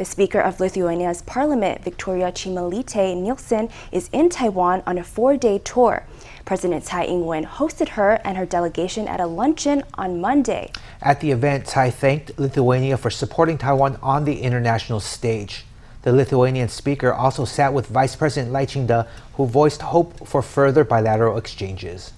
The Speaker of Lithuania's parliament, Victoria Čmilytė Nielsen, is in Taiwan on a four day tour. President Tsai Ing wen hosted her and her delegation at a luncheon on Monday. At the event, Tsai thanked Lithuania for supporting Taiwan on the international stage. The Lithuanian speaker also sat with Vice President Lai Ching-te, who voiced hope for further bilateral exchanges.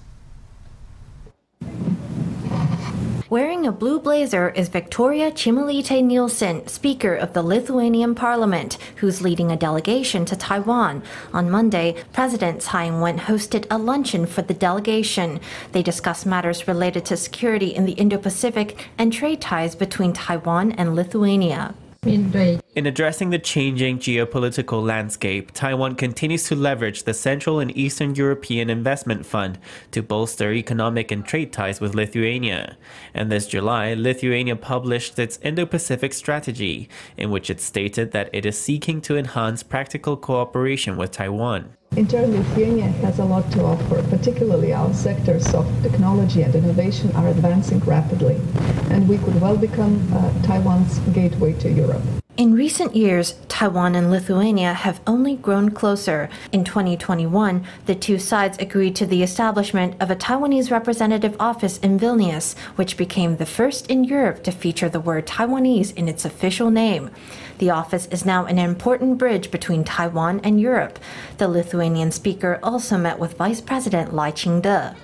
Wearing a blue blazer is Victoria Čmilytė Nielsen, Speaker of the Lithuanian Parliament, who's leading a delegation to Taiwan. On Monday, President Tsai Ing-wen hosted a luncheon for the delegation. They discussed matters related to security in the Indo-Pacific and trade ties between Taiwan and Lithuania. In addressing the changing geopolitical landscape, Taiwan continues to leverage the Central and Eastern European Investment Fund to bolster economic and trade ties with Lithuania. And this July, Lithuania published its Indo Pacific strategy, in which it stated that it is seeking to enhance practical cooperation with Taiwan. In turn, Lithuania has a lot to offer, particularly our sectors of technology and innovation are advancing rapidly, and we could well become uh, Taiwan's gateway to Europe. In recent years, Taiwan and Lithuania have only grown closer. In 2021, the two sides agreed to the establishment of a Taiwanese representative office in Vilnius, which became the first in Europe to feature the word Taiwanese in its official name. The office is now an important bridge between Taiwan and Europe. The Lithuanian speaker also met with Vice President Lai Ching-te.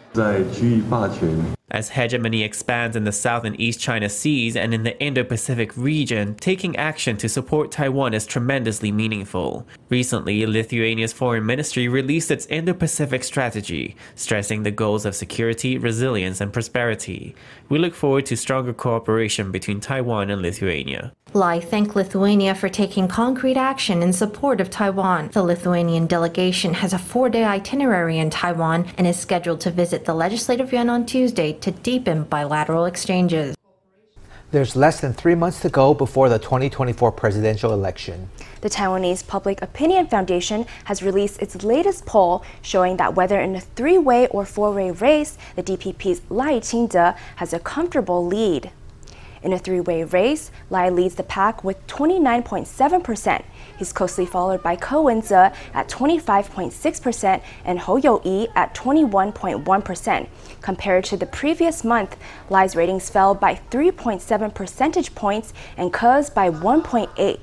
As hegemony expands in the South and East China Seas and in the Indo Pacific region, taking action to support Taiwan is tremendously meaningful. Recently, Lithuania's foreign ministry released its Indo Pacific strategy, stressing the goals of security, resilience, and prosperity. We look forward to stronger cooperation between Taiwan and Lithuania. Lai thanked Lithuania for taking concrete action in support of Taiwan. The Lithuanian delegation has a four day itinerary in Taiwan and is scheduled to visit the Legislative Yuan on Tuesday to deepen bilateral exchanges. There's less than three months to go before the 2024 presidential election. The Taiwanese Public Opinion Foundation has released its latest poll showing that whether in a three way or four way race, the DPP's Lai Ching-te has a comfortable lead. In a three way race, Lai leads the pack with 29.7%. He's closely followed by Ko Wen-je at 25.6% and Hou Yu-ih at 21.1%. Compared to the previous month, Lai's ratings fell by 3.7 percentage points and Ke's by 1.8.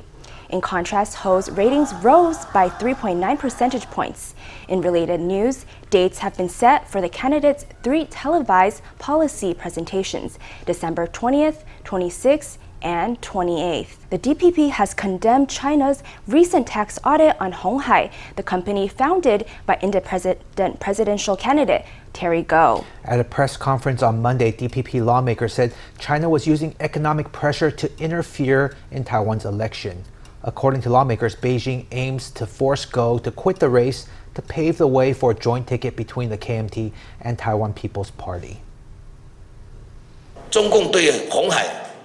In contrast, Hou's ratings rose by 3.9 percentage points. In related news, dates have been set for the candidates' three televised policy presentations December 20th, 26th, and 28th. The DPP has condemned China's recent tax audit on Hon Hai, the company founded by independent presidential candidate Terry Gou. At a press conference on Monday, DPP lawmakers said China was using economic pressure to interfere in Taiwan's election. According to lawmakers, Beijing aims to force Gou to quit the race to pave the way for a joint ticket between the KMT and Taiwan People's Party.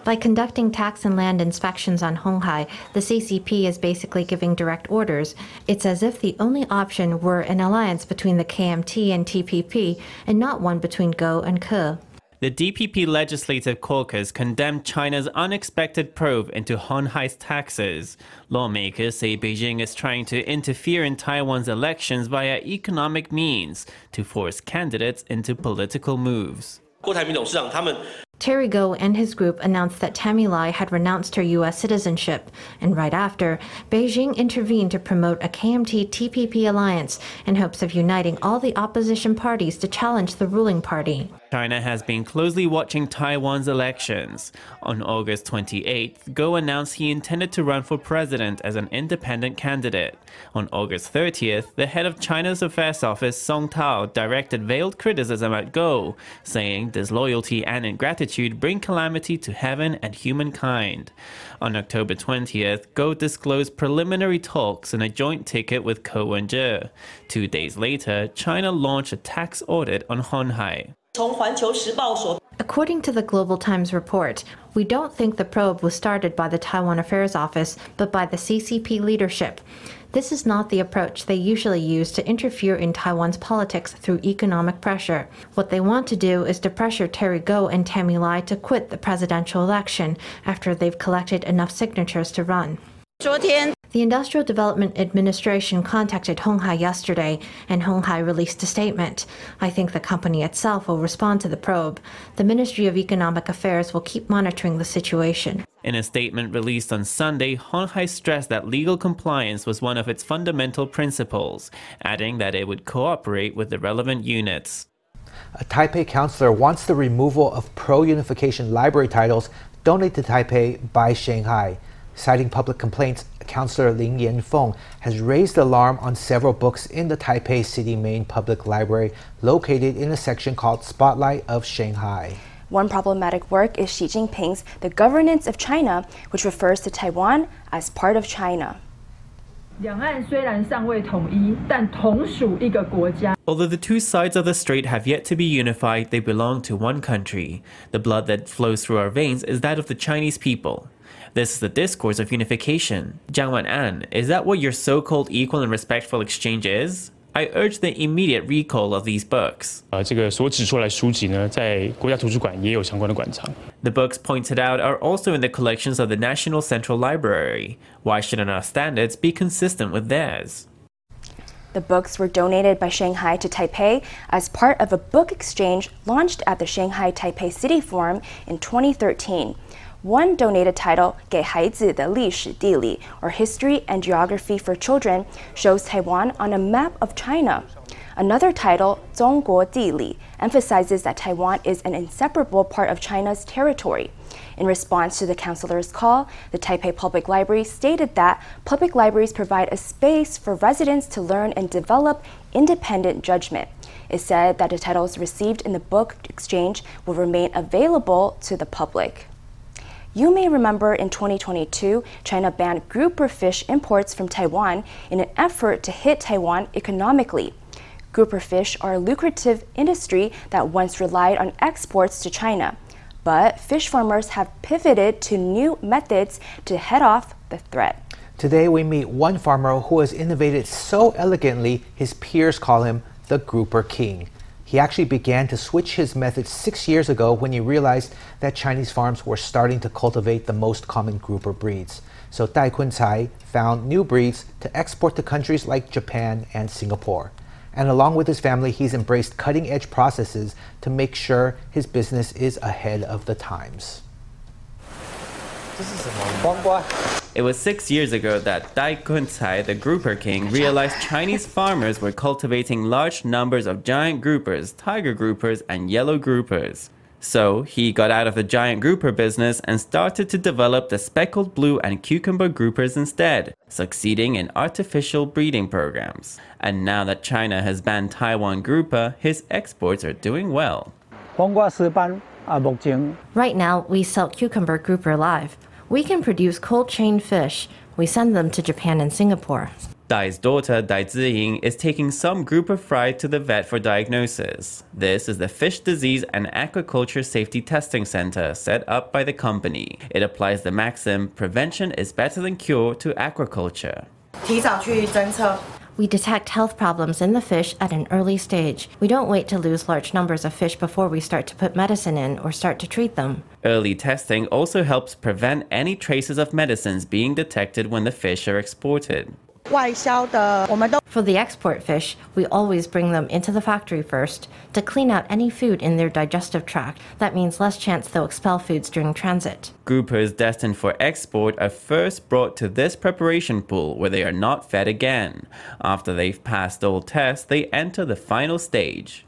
By conducting tax and land inspections on Hon Hai, the CCP is basically giving direct orders. It's as if the only option were an alliance between the KMT and TPP and not one between Gou and Ke. The DPP Legislative Caucus condemned China's unexpected probe into Hon Hai's taxes. Lawmakers say Beijing is trying to interfere in Taiwan's elections via economic means to force candidates into political moves. Terry Gou and his group announced that Tammy Lai had renounced her U.S. citizenship, and right after, Beijing intervened to promote a KMT TPP alliance in hopes of uniting all the opposition parties to challenge the ruling party. China has been closely watching Taiwan's elections. On August 28th, Gou announced he intended to run for president as an independent candidate. On August 30th, the head of China's Affairs Office, Song Tao, directed veiled criticism at Gou, saying disloyalty and ingratitude bring calamity to heaven and humankind. On October 20th, Gou disclosed preliminary talks in a joint ticket with Ko Wen-je. Two days later, China launched a tax audit on Hon Hai. According to the Global Times report, we don't think the probe was started by the Taiwan Affairs Office, but by the CCP leadership. This is not the approach they usually use to interfere in Taiwan's politics through economic pressure. What they want to do is to pressure Terry Gou and Tammy Lai to quit the presidential election after they've collected enough signatures to run. The Industrial Development Administration contacted Hon Hai yesterday, and Hon Hai released a statement. I think the company itself will respond to the probe. The Ministry of Economic Affairs will keep monitoring the situation. In a statement released on Sunday, Hon Hai stressed that legal compliance was one of its fundamental principles, adding that it would cooperate with the relevant units. A Taipei councillor wants the removal of pro unification library titles donated to Taipei by Shanghai. Citing public complaints, Councillor Lin Yanfeng has raised alarm on several books in the Taipei City Main Public Library, located in a section called Spotlight of Shanghai. One problematic work is Xi Jinping's The Governance of China, which refers to Taiwan as part of China. Although the two sides of the strait have yet to be unified, they belong to one country. The blood that flows through our veins is that of the Chinese people. This is the discourse of unification. Jiang Wan'an, is that what your so-called equal and respectful exchange is? I urge the immediate recall of these books. Uh, the books pointed out are also in the collections of the National Central Library. Why shouldn't our standards be consistent with theirs? The books were donated by Shanghai to Taipei as part of a book exchange launched at the Shanghai Taipei City Forum in 2013. One donated title, 给孩子的历史地理 or History and Geography for Children, shows Taiwan on a map of China. Another title, 中国地理, emphasizes that Taiwan is an inseparable part of China's territory. In response to the councillor's call, the Taipei Public Library stated that public libraries provide a space for residents to learn and develop independent judgment. It said that the titles received in the book exchange will remain available to the public. You may remember in 2022, China banned grouper fish imports from Taiwan in an effort to hit Taiwan economically. Grouper fish are a lucrative industry that once relied on exports to China. But fish farmers have pivoted to new methods to head off the threat. Today, we meet one farmer who has innovated so elegantly, his peers call him the Grouper King. He actually began to switch his methods six years ago when he realized that Chinese farms were starting to cultivate the most common grouper breeds. So Dai Kun Cai found new breeds to export to countries like Japan and Singapore. And along with his family, he's embraced cutting edge processes to make sure his business is ahead of the times. It was six years ago that Dai Kuncai, the grouper king, realized Chinese farmers were cultivating large numbers of giant groupers, tiger groupers, and yellow groupers. So he got out of the giant grouper business and started to develop the speckled blue and cucumber groupers instead, succeeding in artificial breeding programs. And now that China has banned Taiwan grouper, his exports are doing well. Right now, we sell cucumber grouper live. We can produce cold chain fish. We send them to Japan and Singapore. Dai's daughter, Dai Ziying, is taking some grouper fry to the vet for diagnosis. This is the Fish Disease and Aquaculture Safety Testing Center set up by the company. It applies the maxim prevention is better than cure to aquaculture. We detect health problems in the fish at an early stage. We don't wait to lose large numbers of fish before we start to put medicine in or start to treat them. Early testing also helps prevent any traces of medicines being detected when the fish are exported. For the export fish, we always bring them into the factory first to clean out any food in their digestive tract. That means less chance they'll expel foods during transit. Groupers destined for export are first brought to this preparation pool where they are not fed again. After they've passed all tests, they enter the final stage.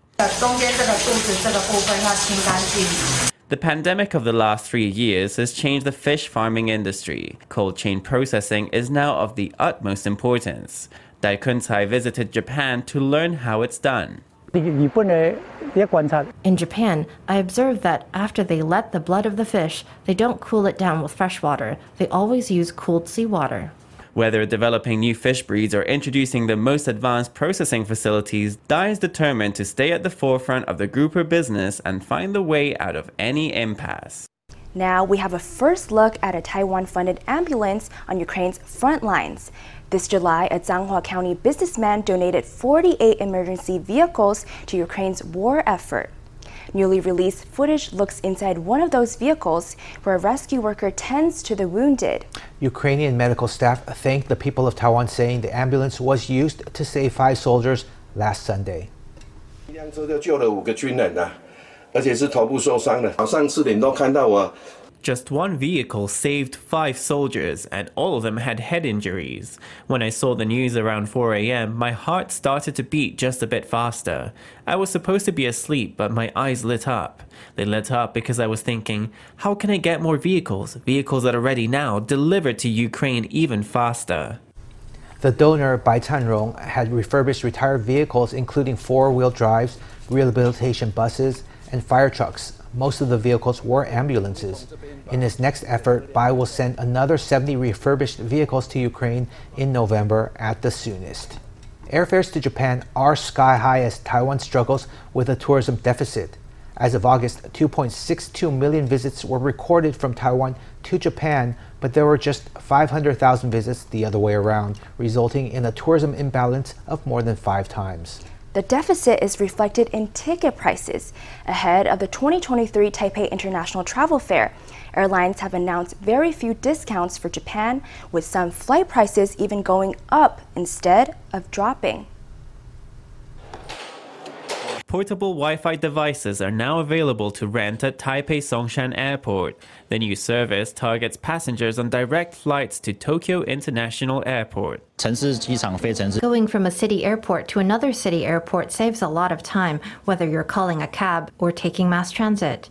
The pandemic of the last three years has changed the fish farming industry. Cold chain processing is now of the utmost importance. Dai Kuncai visited Japan to learn how it's done. In Japan, I observed that after they let the blood of the fish, they don't cool it down with fresh water. They always use cooled seawater. Whether developing new fish breeds or introducing the most advanced processing facilities, Dai is determined to stay at the forefront of the grouper business and find the way out of any impasse. Now we have a first look at a Taiwan funded ambulance on Ukraine's front lines. This July, a Changhua County businessman donated 48 emergency vehicles to Ukraine's war effort. Newly released footage looks inside one of those vehicles where a rescue worker tends to the wounded. Ukrainian medical staff thanked the people of Taiwan, saying the ambulance was used to save five soldiers last Sunday. 一辆车就救了五个军人啊，而且是头部受伤的。早上四点多看到我 Just one vehicle saved five soldiers, and all of them had head injuries. When I saw the news around 4 a.m., my heart started to beat just a bit faster. I was supposed to be asleep, but my eyes lit up. They lit up because I was thinking, how can I get more vehicles, vehicles that are ready now, delivered to Ukraine even faster? The donor, Bai Chanrong, had refurbished retired vehicles, including four wheel drives, rehabilitation buses, and fire trucks. Most of the vehicles were ambulances. In his next effort, Bai will send another 70 refurbished vehicles to Ukraine in November at the soonest. Airfares to Japan are sky high as Taiwan struggles with a tourism deficit. As of August, 2.62 million visits were recorded from Taiwan to Japan, but there were just 500,000 visits the other way around, resulting in a tourism imbalance of more than five times. The deficit is reflected in ticket prices. Ahead of the 2023 Taipei International Travel Fair, airlines have announced very few discounts for Japan, with some flight prices even going up instead of dropping. Portable Wi Fi devices are now available to rent at Taipei Songshan Airport. The new service targets passengers on direct flights to Tokyo International Airport. Going from a city airport to another city airport saves a lot of time, whether you're calling a cab or taking mass transit.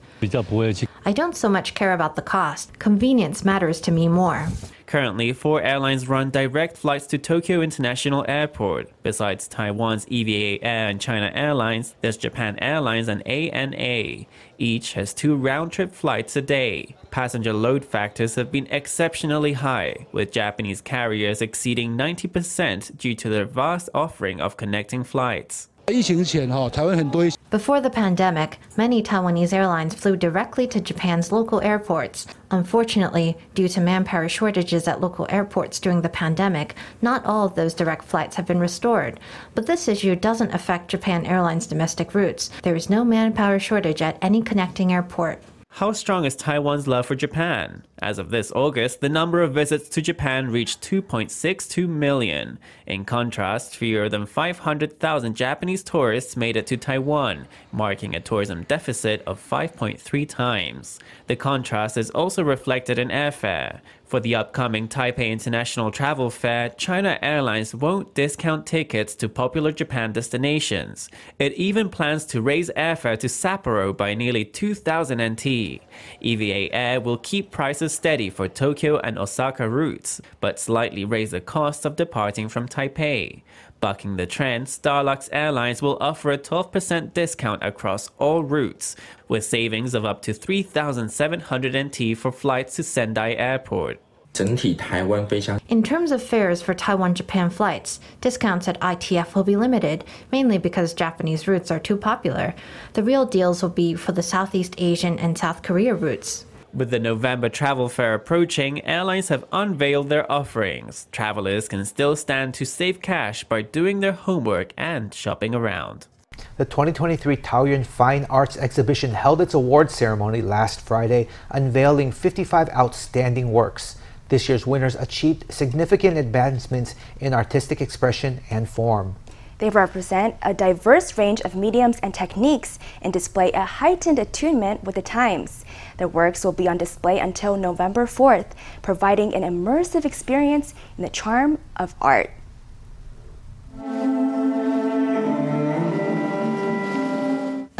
I don't so much care about the cost. Convenience matters to me more. Currently, four airlines run direct flights to Tokyo International Airport. Besides Taiwan's EVA Air and China Airlines, there's Japan Airlines and ANA. Each has two round trip flights a day. Passenger load factors have been exceptionally high, with Japanese carriers exceeding 90% due to their vast offering of connecting flights. Before the pandemic, many Taiwanese airlines flew directly to Japan's local airports. Unfortunately, due to manpower shortages at local airports during the pandemic, not all of those direct flights have been restored. But this issue doesn't affect Japan Airlines' domestic routes. There is no manpower shortage at any connecting airport. How strong is Taiwan's love for Japan? As of this August, the number of visits to Japan reached 2.62 million. In contrast, fewer than 500,000 Japanese tourists made it to Taiwan, marking a tourism deficit of 5.3 times. The contrast is also reflected in airfare. For the upcoming Taipei International Travel Fair, China Airlines won't discount tickets to popular Japan destinations. It even plans to raise airfare to Sapporo by nearly 2,000 NT. EVA Air will keep prices steady for Tokyo and Osaka routes, but slightly raise the cost of departing from Taipei. Bucking the trend, Starlux Airlines will offer a 12% discount across all routes, with savings of up to 3,700 NT for flights to Sendai Airport. In terms of fares for Taiwan Japan flights, discounts at ITF will be limited, mainly because Japanese routes are too popular. The real deals will be for the Southeast Asian and South Korea routes. With the November travel fair approaching, airlines have unveiled their offerings. Travelers can still stand to save cash by doing their homework and shopping around. The 2023 Taoyuan Fine Arts Exhibition held its award ceremony last Friday, unveiling 55 outstanding works. This year's winners achieved significant advancements in artistic expression and form. They represent a diverse range of mediums and techniques and display a heightened attunement with the times. Their works will be on display until November 4th, providing an immersive experience in the charm of art.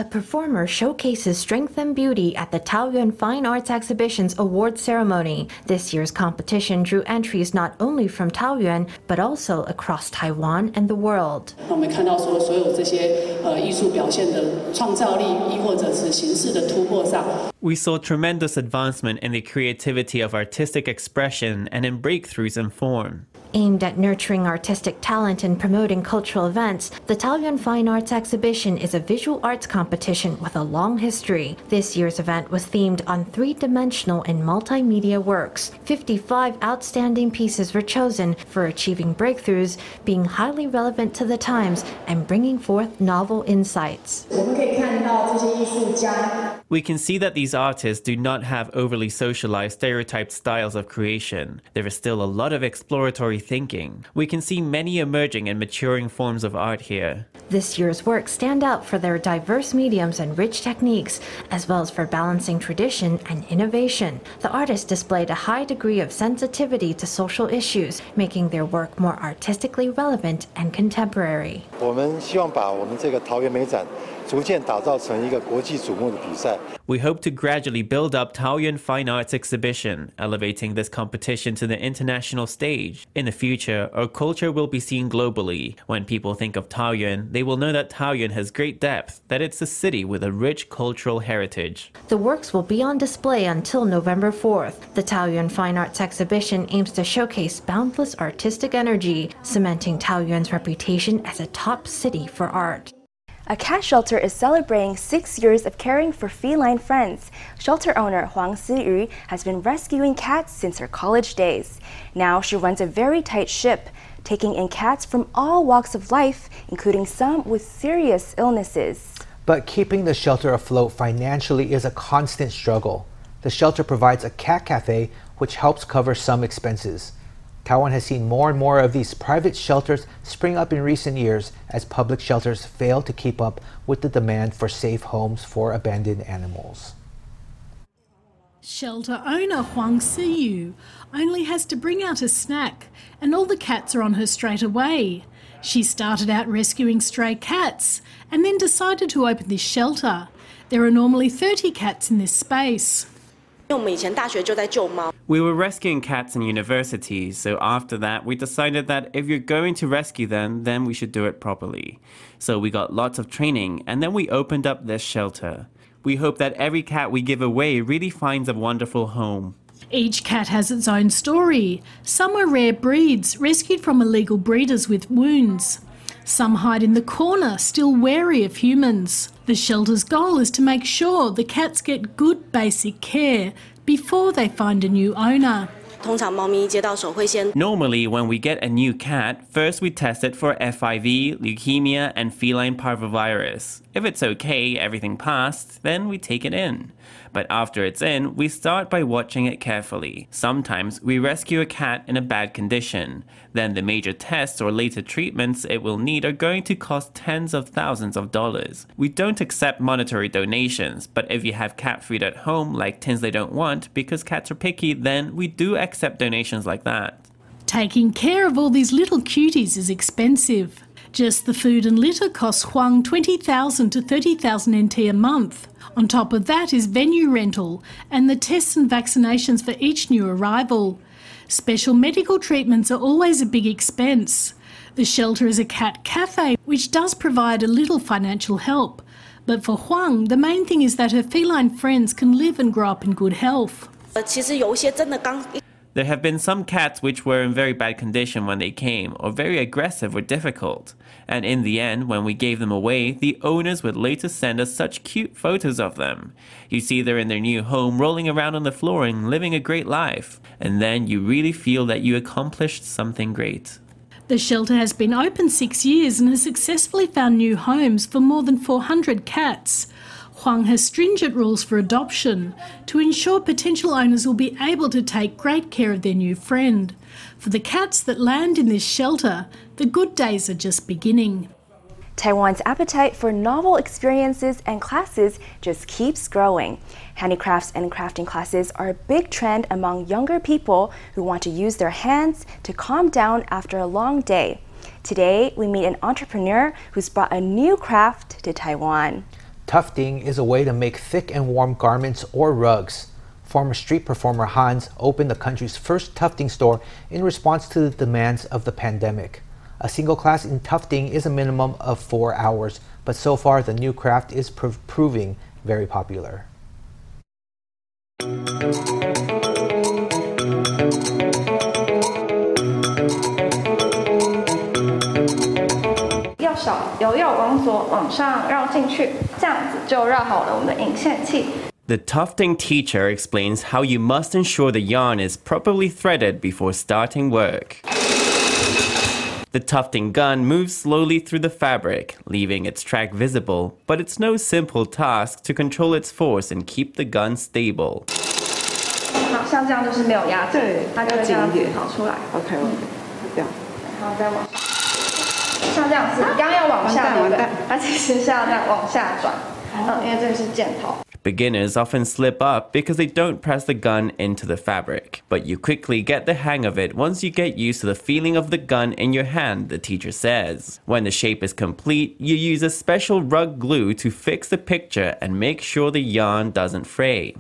A performer showcases strength and beauty at the Taoyuan Fine Arts Exhibition's award ceremony. This year's competition drew entries not only from Taoyuan, but also across Taiwan and the world. 我们看到说，所有这些呃艺术表现的创造力，亦或者是形式的突破上， We saw tremendous advancement in the creativity of artistic expression and in breakthroughs in form. Aimed at nurturing artistic talent and promoting cultural events, the Taoyuan Fine Arts Exhibition is a visual arts competition with a long history. This year's event was themed on three dimensional and multimedia works. 55 outstanding pieces were chosen for achieving breakthroughs, being highly relevant to the times, and bringing forth novel insights. We can see that these artists do not have overly socialized stereotyped styles of creation. There is still a lot of exploratory thinking. We can see many emerging and maturing forms of art here. This year's works stand out for their diverse mediums and rich techniques, as well as for balancing tradition and innovation. The artists displayed a high degree of sensitivity to social issues, making their work more artistically relevant and contemporary. 我们希望把我们这个桃园美展 逐渐打造成一个国际瞩目的比赛。 We hope to gradually build up Taoyuan Fine Arts Exhibition, elevating this competition to the international stage. In the future, our culture will be seen globally. When people think of Taoyuan, they will know that Taoyuan has great depth, that it's a city with a rich cultural heritage. The works will be on display until November 4th. The Taoyuan Fine Arts Exhibition aims to showcase boundless artistic energy, cementing Taoyuan's reputation as a top city for art. A cat shelter is celebrating six years of caring for feline friends. Shelter owner Huang Siyu has been rescuing cats since her college days. Now she runs a very tight ship, taking in cats from all walks of life, including some with serious illnesses. But keeping the shelter afloat financially is a constant struggle. The shelter provides a cat cafe, which helps cover some expenses. Taiwan has seen more and more of these private shelters spring up in recent years as public shelters fail to keep up with the demand for safe homes for abandoned animals. Shelter owner Huang Siyu only has to bring out a snack, and all the cats are on her straight away. She started out rescuing stray cats and then decided to open this shelter. There are normally 30 cats in this space. We were rescuing cats in universities, so after that, we decided that if you're going to rescue them, then we should do it properly. So we got lots of training, and then we opened up this shelter. We hope that every cat we give away really finds a wonderful home. Each cat has its own story. Some are rare breeds, rescued from illegal breeders with wounds. Some hide in the corner, still wary of humans. The shelter's goal is to make sure the cats get good basic care before they find a new owner. Normally, when we get a new cat, first we test it for FIV, leukemia, and feline parvovirus. If it's okay, everything passed, then we take it in. But after it's in, we start by watching it carefully. Sometimes we rescue a cat in a bad condition. Then the major tests or later treatments it will need are going to cost tens of thousands of dollars. We don't accept monetary donations, but if you have cat food at home, like tins they don't want, because cats are picky, then we do accept donations like that. Taking care of all these little cuties is expensive. Just the food and litter costs Huang 20,000 to 30,000 NT a month. On top of that is venue rental and the tests and vaccinations for each new arrival. Special medical treatments are always a big expense. The shelter is a cat cafe, which does provide a little financial help. But for Huang, the main thing is that her feline friends can live and grow up in good health. 呃，其实有一些真的刚 there have been some cats which were in very bad condition when they came, or very aggressive or difficult. And in the end, when we gave them away, the owners would later send us such cute photos of them. You see they're in their new home, rolling around on the floor and living a great life. And then you really feel that you accomplished something great. The shelter has been open six years and has successfully found new homes for more than 400 cats. Huang has stringent rules for adoption to ensure potential owners will be able to take great care of their new friend. For the cats that land in this shelter, the good days are just beginning. Taiwan's appetite for novel experiences and classes just keeps growing. Handicrafts and crafting classes are a big trend among younger people who want to use their hands to calm down after a long day. Today, we meet an entrepreneur who's brought a new craft to Taiwan. Tufting is a way to make thick and warm garments or rugs. Former street performer Hans opened the country's first tufting store in response to the demands of the pandemic. A single class in tufting is a minimum of four hours, but so far the new craft is prov- proving very popular. 由右往左往上绕进去，这样子就绕好了我们的引线器。 The tufting teacher explains how you must ensure the yarn is properly threaded before starting work. The tufting gun moves slowly through the fabric, leaving its track visible, but it's no simple task to control its force and keep the gun stable. 好像这样就是没有压紧，它就会这样子跑出来。 OK，这样。然后再往上， 像这样子，刚刚要往下，对不对？它其实是要这样往下转，嗯，因为这个是箭头。 Beginners often slip up because they don't press the gun into the fabric, but you quickly get the hang of it once you get used to the feeling of the gun in your hand, the teacher says. When the shape is complete, you use a special rug glue to fix the picture and make sure the yarn doesn't fray.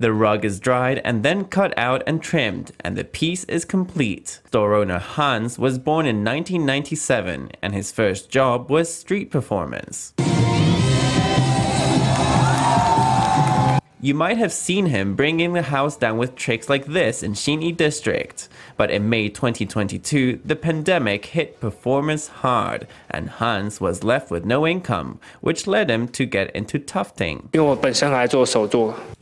The rug is dried and then cut out and trimmed, and the piece is complete. Store owner Hans was born in 1997, and his first job was street performance. You might have seen him bringing the house down with tricks like this in Xinyi District. But in May 2022, the pandemic hit performance hard, and Hans was left with no income, which led him to get into tufting.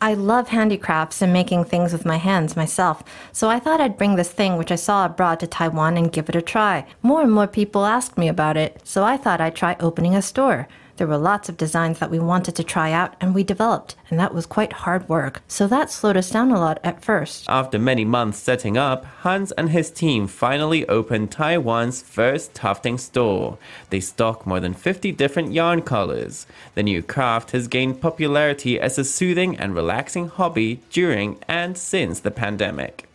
I love handicrafts and making things with my hands myself, so I thought I'd bring this thing which I saw abroad to Taiwan and give it a try. More and more people asked me about it, so I thought I'd try opening a store. There were lots of designs that we wanted to try out and we developed, and that was quite hard work, so that slowed us down a lot at first. After many months setting up, Hans and his team finally opened Taiwan's first tufting store. They stock more than 50 different yarn colors. The new craft has gained popularity as a soothing and relaxing hobby during and since the pandemic.